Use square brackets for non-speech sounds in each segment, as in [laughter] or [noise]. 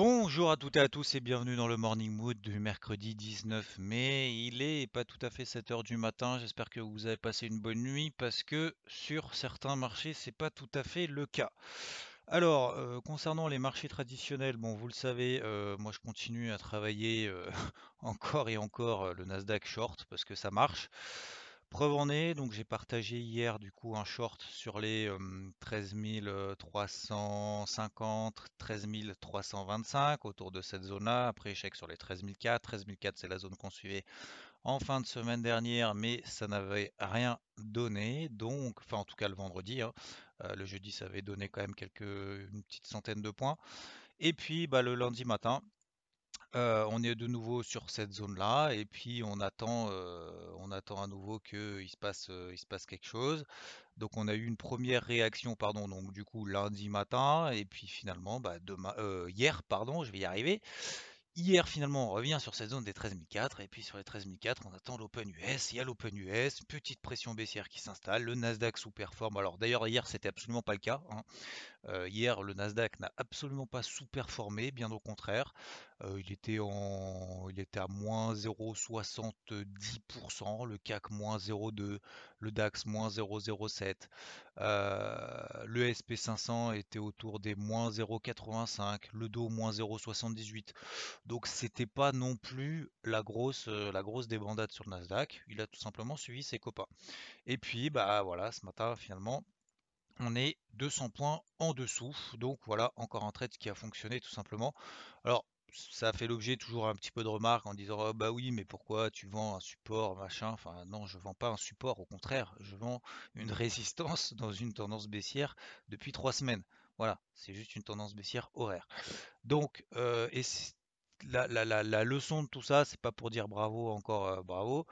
Bonjour à toutes et à tous et bienvenue dans le Morning Mood du mercredi 19 mai. Il est pas tout à fait 7h du matin. J'espère que vous avez passé une bonne nuit parce que sur certains marchés, c'est pas tout à fait le cas. Alors, euh, concernant les marchés traditionnels, bon, vous le savez, euh, moi je continue à travailler euh, [laughs] encore et encore le Nasdaq Short parce que ça marche. Preuve en est, donc j'ai partagé hier du coup un short sur les euh, 13 350, 13 325 autour de cette zone-là. Après échec sur les 13 400. 13 400 c'est la zone qu'on suivait en fin de semaine dernière, mais ça n'avait rien donné. Donc, enfin en tout cas le vendredi, hein. Le jeudi ça avait donné quand même quelques une petite centaine de points. Et puis bah, le lundi matin, on est de nouveau sur cette zone-là et puis on attend, à nouveau qu'il se passe, il se passe quelque chose. Donc on a eu une première réaction, pardon, donc du coup lundi matin et puis finalement, bah, hier, pardon, je vais y arriver. Hier, finalement, on revient sur cette zone des 13004 et puis sur les 13004, on attend l'Open US. Il y a l'Open US, petite pression baissière qui s'installe. Le Nasdaq sous-performe. Alors d'ailleurs, hier, c'était absolument pas le cas. hein. Euh, hier, le Nasdaq n'a absolument pas sous-performé, bien au contraire. Euh, il, était à moins 0,70%, le CAC moins 0,2, le DAX moins 0,07. Euh, le SP500 était autour des moins 0,85, le Dow moins 0,78. Donc c'était pas non plus la grosse, la grosse débandade sur le Nasdaq. Il a tout simplement suivi ses copains. Et puis bah voilà, ce matin finalement, on est 200 points en dessous. Donc voilà, encore un trade qui a fonctionné tout simplement. Alors ça fait l'objet toujours un petit peu de remarques en disant oh, bah oui mais pourquoi tu vends un support machin? Enfin non je vends pas un support au contraire je vends une [laughs] résistance dans une tendance baissière depuis trois semaines voilà c'est juste une tendance baissière horaire donc euh, et c'est- la, la- la- la leçon de tout ça c'est pas pour dire bravo encore euh, bravo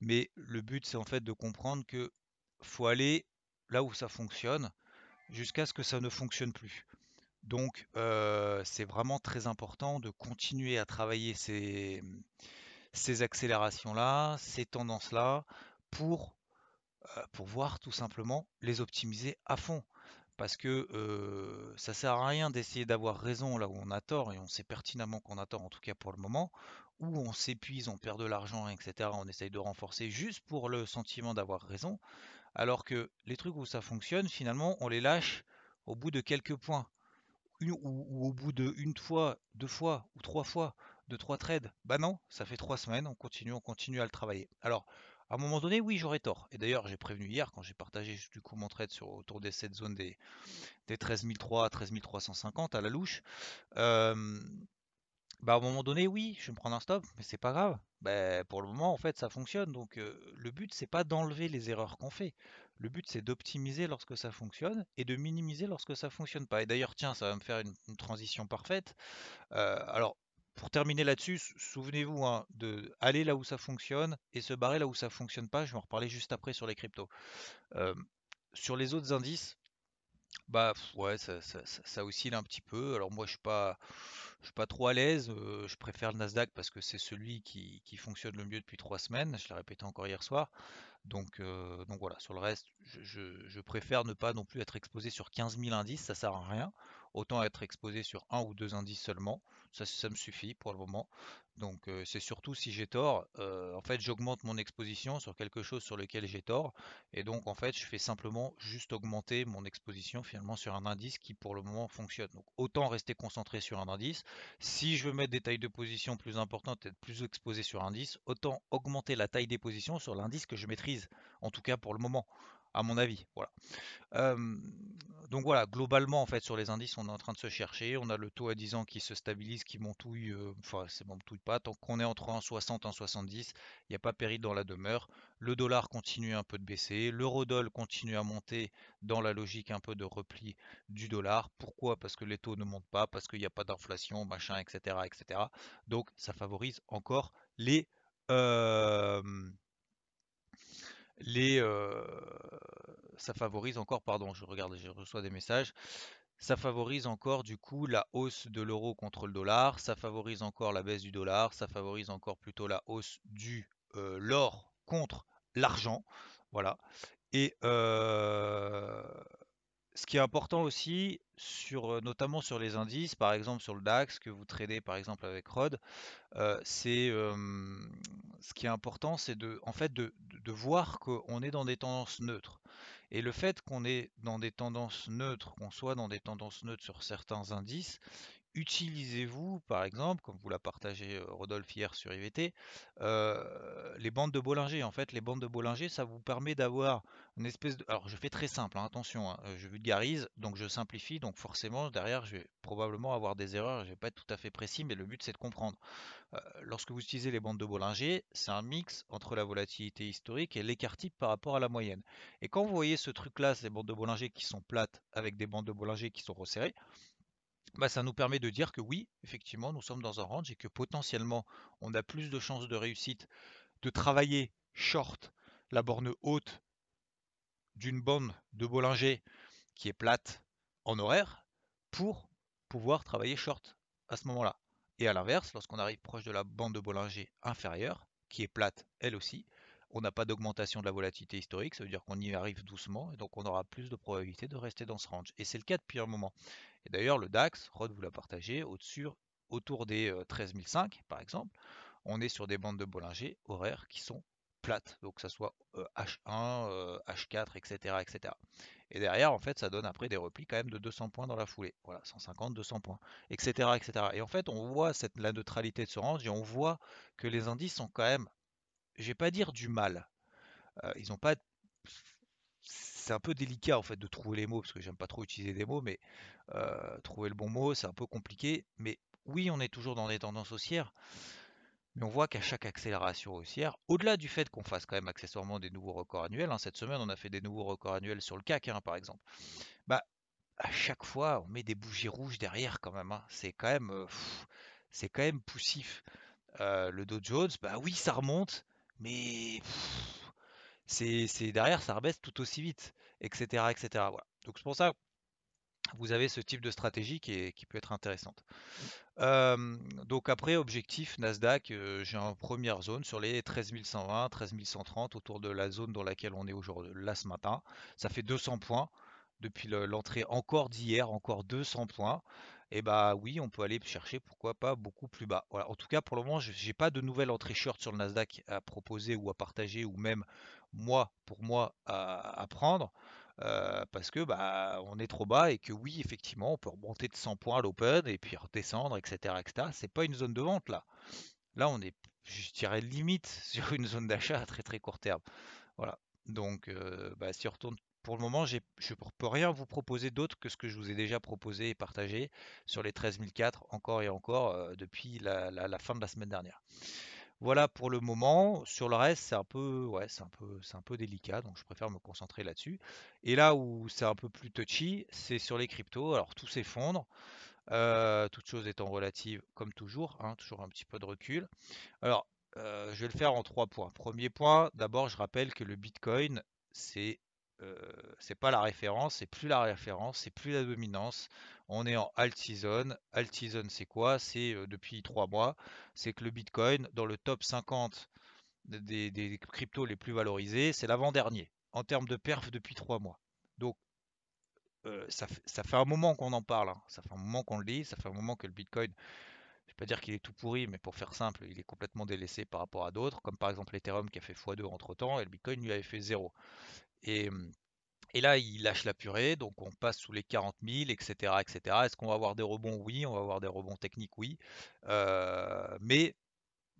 mais le but c'est en fait de comprendre que faut aller là où ça fonctionne jusqu'à ce que ça ne fonctionne plus donc, euh, c'est vraiment très important de continuer à travailler ces, accélérations-là, ces tendances-là, pour, euh, pour voir tout simplement les optimiser à fond. Parce que euh, ça sert à rien d'essayer d'avoir raison là où on a tort, et on sait pertinemment qu'on a tort, en tout cas pour le moment, où on s'épuise, on perd de l'argent, etc. On essaye de renforcer juste pour le sentiment d'avoir raison, alors que les trucs où ça fonctionne, finalement, on les lâche au bout de quelques points ou, au bout de une fois, deux fois ou trois fois, de trois trades. Bah non, ça fait trois semaines, on continue, on continue à le travailler. Alors, à un moment donné, oui, j'aurais tort. Et d'ailleurs, j'ai prévenu hier quand j'ai partagé du coup mon trade sur autour de cette zone des, des 13 300 à 13 350 à la louche. euh, bah à un moment donné, oui, je vais me prendre un stop, mais c'est pas grave. Bah, pour le moment, en fait, ça fonctionne. Donc, euh, le but, c'est pas d'enlever les erreurs qu'on fait. Le but, c'est d'optimiser lorsque ça fonctionne et de minimiser lorsque ça fonctionne pas. Et d'ailleurs, tiens, ça va me faire une, transition parfaite. Euh, alors, pour terminer là-dessus, sou- souvenez-vous hein, de aller là où ça fonctionne et se barrer là où ça fonctionne pas. Je vais en reparler juste après sur les cryptos. Euh, sur les autres indices, bah ouais, ça, oscille un petit peu. Alors moi, je suis pas, suis pas trop à l'aise. euh, je préfère le Nasdaq parce que c'est celui qui, fonctionne le mieux depuis trois semaines. Je l'ai répété encore hier soir. Donc, euh, voilà, sur le reste, je, je- je préfère ne pas non plus être exposé sur 15 000 indices, ça sert à rien. Autant être exposé sur un ou deux indices seulement, ça, me suffit pour le moment. Donc euh, c'est surtout si j'ai tort, euh, en fait j'augmente mon exposition sur quelque chose sur lequel j'ai tort, et donc en fait je fais simplement juste augmenter mon exposition finalement sur un indice qui pour le moment fonctionne. Donc autant rester concentré sur un indice. Si je veux mettre des tailles de position plus importantes, être plus exposé sur un indice, autant augmenter la taille des positions sur l'indice que je maîtrise, en tout cas pour le moment. À mon avis. Voilà donc voilà, globalement, en fait, sur les indices, on est en train de se chercher. On a le taux à 10 ans qui se stabilise, qui montouille, enfin, c'est montouille pas. Tant qu'on est entre 1,60 et 1,70, il n'y a pas péril dans la demeure. Le dollar continue un peu de baisser. L'eurodoll continue à monter dans la logique un peu de repli du dollar. Pourquoi? Parce que les taux ne montent pas, parce qu'il n'y a pas d'inflation, machin, etc., etc. Donc, ça favorise encore les. Les ça favorise encore, pardon, je regarde, je reçois des messages. Ça favorise encore du coup la hausse de l'euro contre le dollar, ça favorise encore la baisse du dollar, ça favorise encore plutôt la hausse du euh, l'or contre l'argent. Voilà. Et euh, ce qui est important aussi, notamment sur les indices, par exemple sur le DAX que vous tradez par exemple avec Rod, c'est ce qui est important, c'est de, en fait, de, de voir qu'on est dans des tendances neutres. Et le fait qu'on est dans des tendances neutres, qu'on soit dans des tendances neutres sur certains indices, utilisez-vous, par exemple, comme vous l'a partagé Rodolphe hier sur IVT, les bandes de Bollinger? En fait, les bandes de Bollinger, ça vous permet d'avoir une espèce de... Alors, je fais très simple, hein, attention, hein, je vulgarise, donc je simplifie, donc forcément, derrière, je vais probablement avoir des erreurs, je ne vais pas être tout à fait précis, mais le but, c'est de comprendre. Lorsque vous utilisez les bandes de Bollinger, c'est un mix entre la volatilité historique et l'écart type par rapport à la moyenne. Et quand vous voyez ce truc-là, ces bandes de Bollinger qui sont plates avec des bandes de Bollinger qui sont resserrées, bah, ça nous permet de dire que oui, effectivement, nous sommes dans un range et que potentiellement, on a plus de chances de réussite de travailler short la borne haute d'une bande de Bollinger qui est plate en horaire pour pouvoir travailler short à ce moment-là. Et à l'inverse, lorsqu'on arrive proche de la bande de Bollinger inférieure, qui est plate elle aussi, on n'a pas d'augmentation de la volatilité historique, ça veut dire qu'on y arrive doucement, et donc on aura plus de probabilité de rester dans ce range. Et c'est le cas depuis un moment. Et d'ailleurs, le DAX, Rod vous l'a partagé, autour des 13005 euh, par exemple, on est sur des bandes de Bollinger horaires qui sont plates, donc que ça soit H1, H4, etc., etc. Et derrière, en fait, ça donne après des replis quand même de 200 points dans la foulée. Voilà, 150, 200 points, etc., etc. Et en fait, on voit cette, la neutralité de ce range et on voit que les indices sont quand même, je vais pas dire du mal. Euh, ils n'ont pas. C'est un peu délicat en fait de trouver les mots parce que j'aime pas trop utiliser des mots, mais euh, trouver le bon mot, c'est un peu compliqué. Mais oui, on est toujours dans des tendances haussières. Mais on voit qu'à chaque accélération haussière, au-delà du fait qu'on fasse quand même accessoirement des nouveaux records annuels, hein, cette semaine on a fait des nouveaux records annuels sur le CAC hein, par exemple, bah à chaque fois on met des bougies rouges derrière quand même. Hein. C'est quand même euh, c'est quand même poussif. Le Dow Jones, bah oui ça remonte, mais c'est derrière ça rebaisse tout aussi vite, etc. etc. Donc c'est pour ça vous avez ce type de stratégie qui, peut être intéressante donc après, objectif Nasdaq, j'ai en première zone sur les 13 120, 13 130 autour de la zone dans laquelle on est aujourd'hui, là ce matin. Ça fait 200 points depuis l'entrée encore d'hier, encore 200 points. Et bah oui, on peut aller chercher, pourquoi pas, beaucoup plus bas. Voilà. En tout cas, pour le moment, je n'ai pas de nouvelle entrée short sur le Nasdaq à proposer ou à partager, ou même moi, pour moi, à prendre. Euh, parce que bah on est trop bas et que oui effectivement on peut remonter de 100 points à l'open et puis redescendre etc etc c'est pas une zone de vente là là on est je dirais limite [laughs] sur une zone d'achat à très très court terme voilà donc euh, bah, si on retourne pour le moment je ne peux rien vous proposer d'autre que ce que je vous ai déjà proposé et partagé sur les 13004 encore et encore euh, depuis la fin de la semaine dernière voilà pour le moment. Sur le reste, c'est un peu, ouais, un un peu délicat, donc je préfère me concentrer là-dessus. Et là où c'est un peu plus touchy, c'est sur les cryptos. Alors tout s'effondre, euh, toute chose étant relative comme toujours, hein, toujours un petit peu de recul. Alors, euh, je vais le faire en trois points. Premier point, d'abord, je rappelle que le Bitcoin, c'est c'est pas la référence, c'est plus la référence, c'est plus la dominance. On est en alt season. Alt season, c'est quoi? C'est euh, depuis trois mois. C'est que le Bitcoin, dans le top 50 des, cryptos les plus valorisés, c'est l'avant-dernier en termes de perf depuis trois mois. Donc, euh, ça, fait un moment qu'on en parle. Hein. Ça fait un moment qu'on le dit. Ça fait un moment que le Bitcoin je vais pas dire qu'il est tout pourri, mais pour faire simple, il est complètement délaissé par rapport à d'autres, comme par exemple l'Ethereum qui a fait x2 entre temps, et le Bitcoin lui avait fait 0. Et, là, il lâche la purée, donc on passe sous les 40 000, etc. etc. Est-ce qu'on va avoir des rebonds? Oui, on va avoir des rebonds techniques, oui. Euh, mais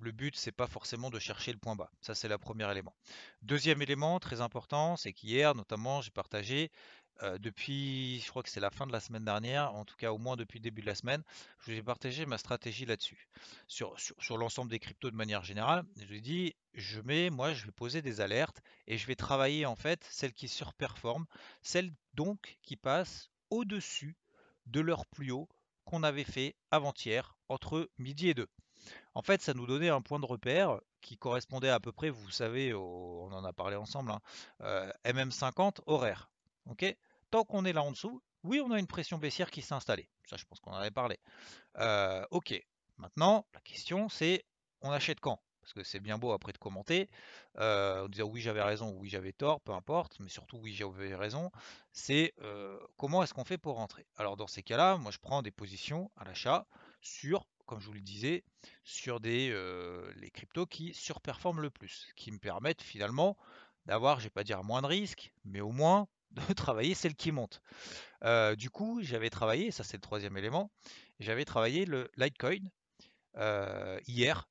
le but, c'est pas forcément de chercher le point bas. Ça, c'est le premier élément. Deuxième élément très important, c'est qu'hier, notamment, j'ai partagé euh, depuis, je crois que c'est la fin de la semaine dernière, en tout cas au moins depuis le début de la semaine, je vous ai partagé ma stratégie là-dessus. Sur, sur, l'ensemble des cryptos de manière générale, je vous ai dit, je mets, moi, je vais poser des alertes et je vais travailler en fait celles qui surperforment, celles donc qui passent au-dessus de leur plus haut qu'on avait fait avant-hier entre midi et 2. En fait, ça nous donnait un point de repère qui correspondait à peu près, vous savez, on en a parlé ensemble, hein, euh, MM50 horaire. Ok? Tant qu'on est là en dessous, oui, on a une pression baissière qui s'est installée. Ça, je pense qu'on en avait parlé. Euh, ok. Maintenant, la question, c'est on achète quand? Parce que c'est bien beau après de commenter, euh, en oui, j'avais raison, oui, j'avais tort, peu importe, mais surtout oui, j'avais raison. C'est comment est-ce qu'on fait pour rentrer? Alors, dans ces cas-là, moi, je prends des positions à l'achat sur comme je vous le disais, sur euh, les cryptos qui surperforment le plus, qui me permettent finalement d'avoir, je vais pas dire moins de risques, mais au moins de [laughs] travailler celles qui montent. Euh, du coup, j'avais travaillé, ça c'est le troisième élément, j'avais travaillé le Litecoin euh, hier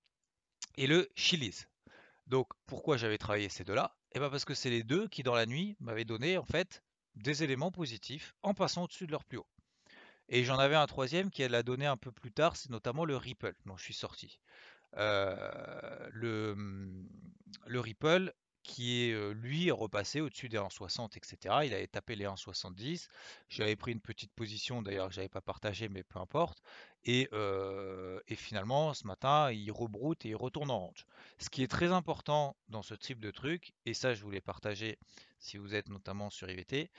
et le Chiliz. Donc pourquoi j'avais travaillé ces deux-là? Eh bien parce que c'est les deux qui dans la nuit m'avaient donné en fait des éléments positifs en passant au-dessus de leur plus haut. Et j'en avais un troisième qui l'a donné un peu plus tard, c'est notamment le Ripple dont je suis sorti. Euh, le, Ripple qui est lui repassé au-dessus des 1,60 etc. Il avait tapé les 1,70. J'avais pris une petite position d'ailleurs que j'avais pas partagé mais peu importe. Et, et, finalement ce matin il rebroute et il retourne en range. Ce qui est très important dans ce type de truc, et ça je voulais partager si vous êtes notamment sur IVT,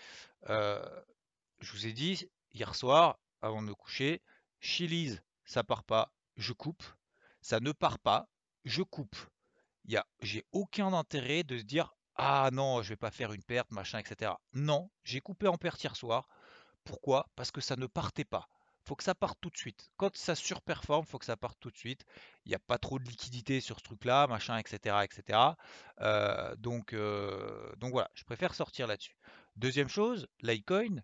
je vous ai dit hier soir, avant de me coucher, Chili's, ça part pas, je coupe. Ça ne part pas, je coupe. J'ai aucun intérêt de se dire Ah non, je vais pas faire une perte, machin, etc. Non, j'ai coupé en perte hier soir. Pourquoi? Parce que ça ne partait pas. Faut que ça parte tout de suite. Quand ça surperforme, faut que ça parte tout de suite. Il n'y a pas trop de liquidité sur ce truc-là, machin, etc. etc. Euh, donc, euh, donc voilà, je préfère sortir là-dessus. Deuxième chose, Litecoin,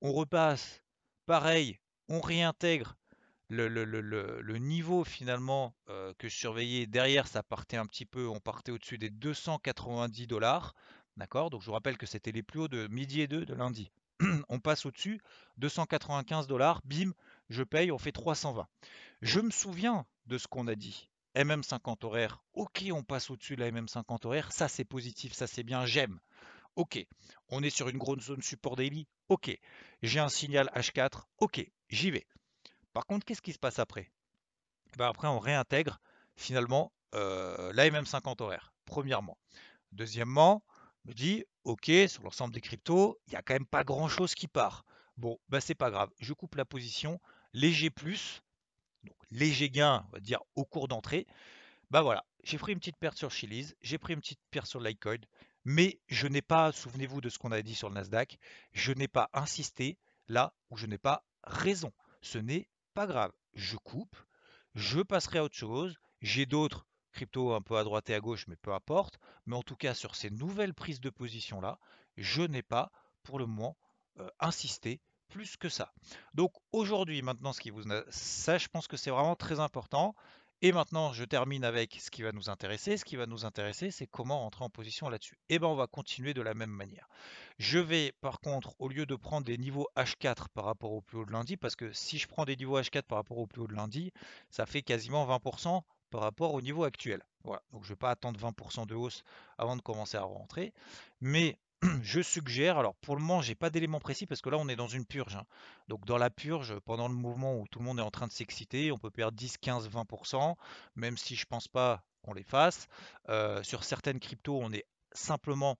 on repasse Pareil, on réintègre le, niveau finalement euh, que je surveillais. Derrière, ça partait un petit peu, on partait au-dessus des 290 dollars. D'accord? Donc je vous rappelle que c'était les plus hauts de midi et 2 de lundi. [clears throat] on passe au-dessus, 295 dollars, bim, je paye, on fait 320. Je me souviens de ce qu'on a dit. MM50 horaire, ok, on passe au-dessus de la MM50 horaire, ça c'est positif, ça c'est bien, j'aime. Ok. On est sur une grosse zone support daily. Ok. J'ai un signal H4. Ok. J'y vais. Par contre, qu'est-ce qui se passe après? Ben Après, on réintègre finalement euh, la MM50 horaire, premièrement. Deuxièmement, me dit, ok, sur l'ensemble des cryptos, il n'y a quand même pas grand-chose qui part. Bon, ben c'est pas grave. Je coupe la position, léger plus, donc léger gain, on va dire, au cours d'entrée. Bah voilà, j'ai pris une petite perte sur Chili's, j'ai pris une petite perte sur Litecoin, mais je n'ai pas, souvenez-vous de ce qu'on a dit sur le Nasdaq, je n'ai pas insisté là où je n'ai pas raison. Ce n'est pas grave. Je coupe, je passerai à autre chose. J'ai d'autres cryptos un peu à droite et à gauche, mais peu importe. Mais en tout cas, sur ces nouvelles prises de position là, je n'ai pas pour le moment euh, insisté plus que ça. Donc aujourd'hui, maintenant, ce qui vous ça, je pense que c'est vraiment très important. Et maintenant, je termine avec ce qui va nous intéresser. Ce qui va nous intéresser, c'est comment rentrer en position là-dessus. Et eh bien, on va continuer de la même manière. Je vais, par contre, au lieu de prendre des niveaux H4 par rapport au plus haut de lundi, parce que si je prends des niveaux H4 par rapport au plus haut de lundi, ça fait quasiment 20% par rapport au niveau actuel. Voilà, donc je ne vais pas attendre 20% de hausse avant de commencer à rentrer. Mais [clears throat] je suggère, alors pour le moment, j'ai pas d'éléments précis parce que là, on est dans une purge. Hein. Donc dans la purge, pendant le mouvement où tout le monde est en train de s'exciter, on peut perdre 10, 15, 20%, même si je pense pas qu'on les fasse. Euh, sur certaines cryptos, on est simplement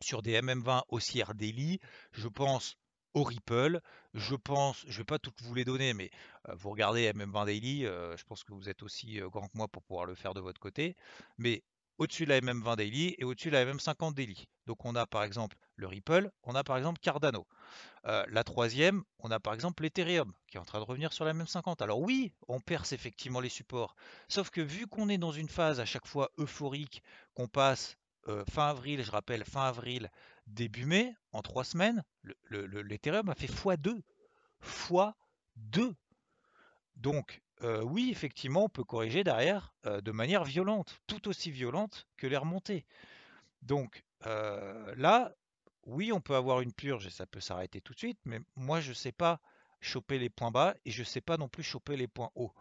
sur des MM20 haussières daily. Je pense au Ripple. Je pense, je vais pas toutes vous les donner, mais euh, vous regardez MM20 Daily, euh, je pense que vous êtes aussi grand que moi pour pouvoir le faire de votre côté. Mais au-dessus de la MM20 Daily et au-dessus de la MM50 Daily. Donc on a par exemple le Ripple, on a par exemple Cardano. Euh, la troisième, on a par exemple l'Ethereum qui est en train de revenir sur la MM50. Alors oui, on perce effectivement les supports. Sauf que vu qu'on est dans une phase à chaque fois euphorique, qu'on passe euh, fin avril, je rappelle fin avril, début mai, en trois semaines, l'Ethereum a fait x2. x2. Donc oui, effectivement, on peut corriger derrière de manière violente, tout aussi violente que les remontées. Donc là, oui, on peut avoir une purge et ça peut s'arrêter tout de suite, mais moi, je ne sais pas choper les points bas et je ne sais pas non plus choper les points hauts,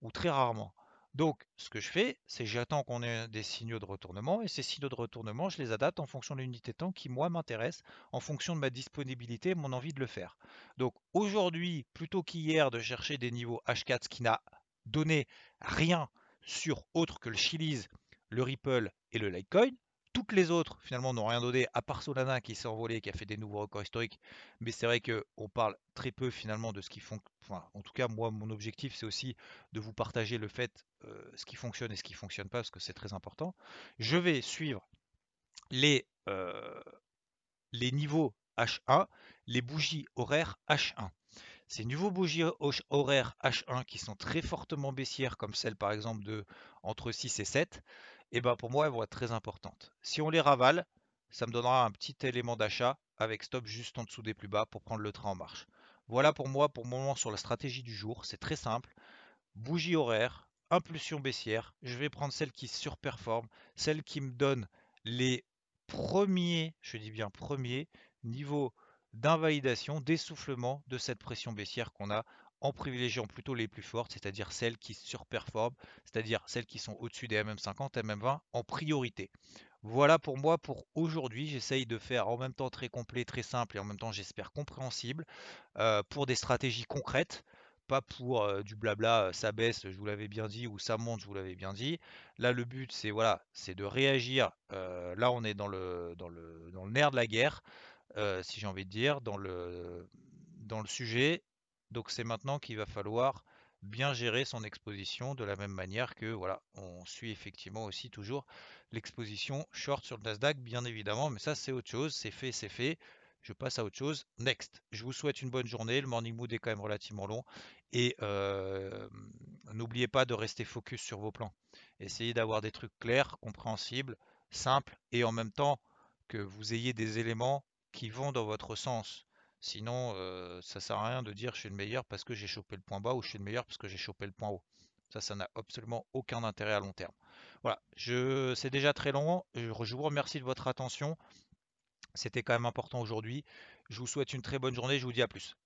ou très rarement. Donc, ce que je fais, c'est j'attends qu'on ait des signaux de retournement et ces signaux de retournement, je les adapte en fonction de l'unité de temps qui, moi, m'intéresse, en fonction de ma disponibilité mon envie de le faire. Donc, aujourd'hui, plutôt qu'hier de chercher des niveaux H4, ce qui n'a donné rien sur autre que le Chili's, le Ripple et le Litecoin, toutes les autres, finalement, n'ont rien donné, à part Solana qui s'est envolé, qui a fait des nouveaux records historiques. Mais c'est vrai qu'on parle très peu, finalement, de ce qui font. Enfin, en tout cas, moi, mon objectif, c'est aussi de vous partager le fait, euh, ce qui fonctionne et ce qui ne fonctionne pas, parce que c'est très important. Je vais suivre les, euh, les niveaux H1, les bougies horaires H1. Ces nouveaux bougies horaires H1 qui sont très fortement baissières, comme celle par exemple de entre 6 et 7, et ben pour moi, elles vont être très importantes. Si on les ravale, ça me donnera un petit élément d'achat avec stop juste en dessous des plus bas pour prendre le train en marche. Voilà pour moi, pour le moment, sur la stratégie du jour. C'est très simple. Bougie horaire, impulsion baissière. Je vais prendre celle qui surperforme, celle qui me donne les premiers, je dis bien premiers, niveaux d'invalidation, d'essoufflement de cette pression baissière qu'on a en privilégiant plutôt les plus fortes, c'est-à-dire celles qui surperforment, c'est-à-dire celles qui sont au-dessus des MM50, MM20 en priorité. Voilà pour moi pour aujourd'hui. J'essaye de faire en même temps très complet, très simple et en même temps j'espère compréhensible euh, pour des stratégies concrètes, pas pour euh, du blabla, euh, ça baisse, je vous l'avais bien dit, ou ça monte, je vous l'avais bien dit. Là le but c'est voilà, c'est de réagir. là on est dans le, dans le, dans le nerf de la guerre, si j'ai envie de dire, dans le, dans le sujet donc c'est maintenant qu'il va falloir bien gérer son exposition de la même manière que voilà, on suit effectivement aussi toujours l'exposition short sur le Nasdaq, bien évidemment, mais ça c'est autre chose, c'est fait, c'est fait. Je passe à autre chose. Next. Je vous souhaite une bonne journée. Le morning mood est quand même relativement long. Et euh, n'oubliez pas de rester focus sur vos plans. Essayez d'avoir des trucs clairs, compréhensibles, simples et en même temps que vous ayez des éléments qui vont dans votre sens. Sinon, euh, ça sert à rien de dire je suis le meilleur parce que j'ai chopé le point bas ou je suis le meilleur parce que j'ai chopé le point haut. Ça, ça n'a absolument aucun intérêt à long terme. Voilà, je... c'est déjà très long. Je vous remercie de votre attention. C'était quand même important aujourd'hui. Je vous souhaite une très bonne journée. Je vous dis à plus.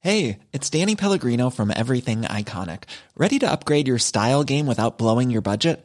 Hey, it's Danny Pellegrino from Everything Iconic. Ready to upgrade your style game without blowing your budget?